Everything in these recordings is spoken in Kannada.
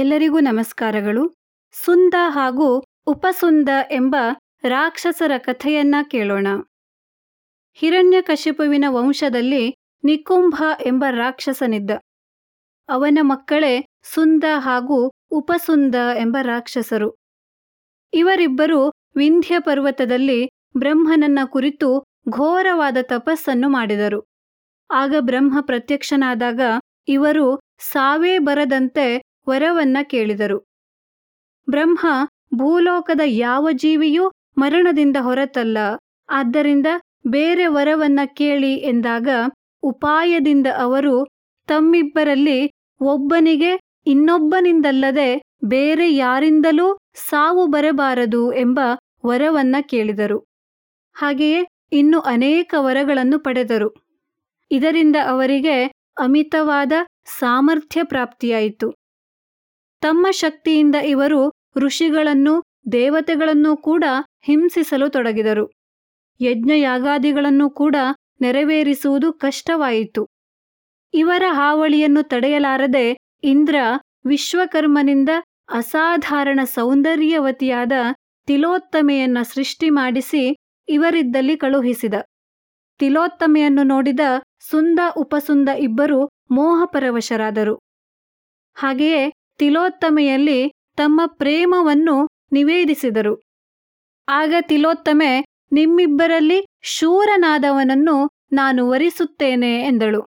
ಎಲ್ಲರಿಗೂ ನಮಸ್ಕಾರಗಳು. ಸುಂದ ಹಾಗೂ ಉಪಸುಂದ ಎಂಬ ರಾಕ್ಷಸರ ಕಥೆಯನ್ನ ಕೇಳೋಣ. ಹಿರಣ್ಯಕಶಿಪುವಿನ ವಂಶದಲ್ಲಿ ನಿಕುಂಭ ಎಂಬ ರಾಕ್ಷಸನಿದ್ದ. ಅವನ ಮಕ್ಕಳೇ ಸುಂದ ಹಾಗೂ ಉಪಸುಂದ ಎಂಬ ರಾಕ್ಷಸರು. ಇವರಿಬ್ಬರು ವಿಂಧ್ಯ ಪರ್ವತದಲ್ಲಿ ಬ್ರಹ್ಮನನ್ನ ಕುರಿತು ಘೋರವಾದ ತಪಸ್ಸನ್ನು ಮಾಡಿದರು. ಆಗ ಬ್ರಹ್ಮ ಪ್ರತ್ಯಕ್ಷನಾದಾಗ ಇವರು ಸಾವೇ ಬರದಂತೆ ವರವನ್ನ ಕೇಳಿದರು. ಬ್ರಹ್ಮ, ಭೂಲೋಕದ ಯಾವ ಜೀವಿಯೂ ಮರಣದಿಂದ ಹೊರತಲ್ಲ. ಆದ್ದರಿಂದ ಬೇರೆ ವರವನ್ನ ಕೇಳಿ ಎಂದಾಗ ಉಪಾಯದಿಂದ ಅವರು ತಮ್ಮಿಬ್ಬರಲ್ಲಿ ಒಬ್ಬನಿಗೆ ಇನ್ನೊಬ್ಬನಿಂದಲ್ಲದೆ ಬೇರೆ ಯಾರಿಂದಲೂ ಸಾವು ಬರಬಾರದು ಎಂಬ ವರವನ್ನ ಕೇಳಿದರು. ಹಾಗೆಯೇ ಇನ್ನು ಅನೇಕ ವರಗಳನ್ನು ಪಡೆದರು. ಇದರಿಂದ ಅವರಿಗೆ ಅಮಿತವಾದ ಸಾಮರ್ಥ್ಯ ಪ್ರಾಪ್ತಿಯಾಯಿತು. ತಮ್ಮ ಶಕ್ತಿಯಿಂದ ಇವರು ಋಷಿಗಳನ್ನು ದೇವತೆಗಳನ್ನೂ ಕೂಡ ಹಿಂಸಿಸಲು ತೊಡಗಿದರು. ಯಜ್ಞಯಾಗಾದಿಗಳನ್ನು ಕೂಡ ನೆರವೇರಿಸುವುದು ಕಷ್ಟವಾಯಿತು. ಇವರ ಹಾವಳಿಯನ್ನು ತಡೆಯಲಾರದೆ ಇಂದ್ರ ವಿಶ್ವಕರ್ಮನಿಂದ ಅಸಾಧಾರಣ ಸೌಂದರ್ಯವತಿಯಾದ ತಿಲೋತ್ತಮೆಯನ್ನ ಸೃಷ್ಟಿ ಮಾಡಿಸಿ ಇವರಿದ್ದಲ್ಲಿ ಕಳುಹಿಸಿದ. ತಿಲೋತ್ತಮೆಯನ್ನು ನೋಡಿದ ಸುಂದ ಉಪಸುಂದ ಇಬ್ಬರು ಮೋಹಪರವಶರಾದರು. ಹಾಗೆಯೇ ತಿಲೋತ್ತಮೆಯಲ್ಲಿ ತಮ್ಮ ಪ್ರೇಮವನ್ನು ನಿವೇದಿಸಿದರು. ಆಗ ತಿಲೋತ್ತಮೆ, ನಿಮ್ಮಿಬ್ಬರಲ್ಲಿ ಶೂರನಾದವನನ್ನು ನಾನು ವರಿಸುತ್ತೇನೆ ಎಂದಳು.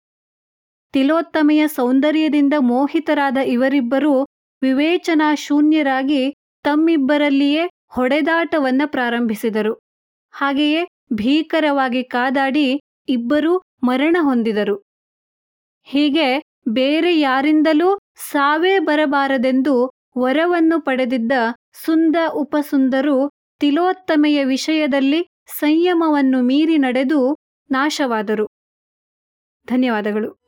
ತಿಲೋತ್ತಮೆಯ ಸೌಂದರ್ಯದಿಂದ ಮೋಹಿತರಾದ ಇವರಿಬ್ಬರೂ ವಿವೇಚನಾ ಶೂನ್ಯರಾಗಿ ತಮ್ಮಿಬ್ಬರಲ್ಲಿಯೇ ಹೊಡೆದಾಟವನ್ನ ಪ್ರಾರಂಭಿಸಿದರು. ಹಾಗೆಯೇ ಭೀಕರವಾಗಿ ಕಾದಾಡಿ ಇಬ್ಬರೂ ಮರಣ ಹೊಂದಿದರು. ಹೀಗೆ ಬೇರೆ ಯಾರಿಂದಲೂ ಸಾವೇ ಬರಬಾರದೆಂದು ವರವನ್ನು ಪಡೆದಿದ್ದ ಸುಂದ ಉಪಸುಂದರು ತಿಲೋತ್ತಮೆಯ ವಿಷಯದಲ್ಲಿ ಸಂಯಮವನ್ನು ಮೀರಿ ನಡೆದು ನಾಶವಾದರು. ಧನ್ಯವಾದಗಳು.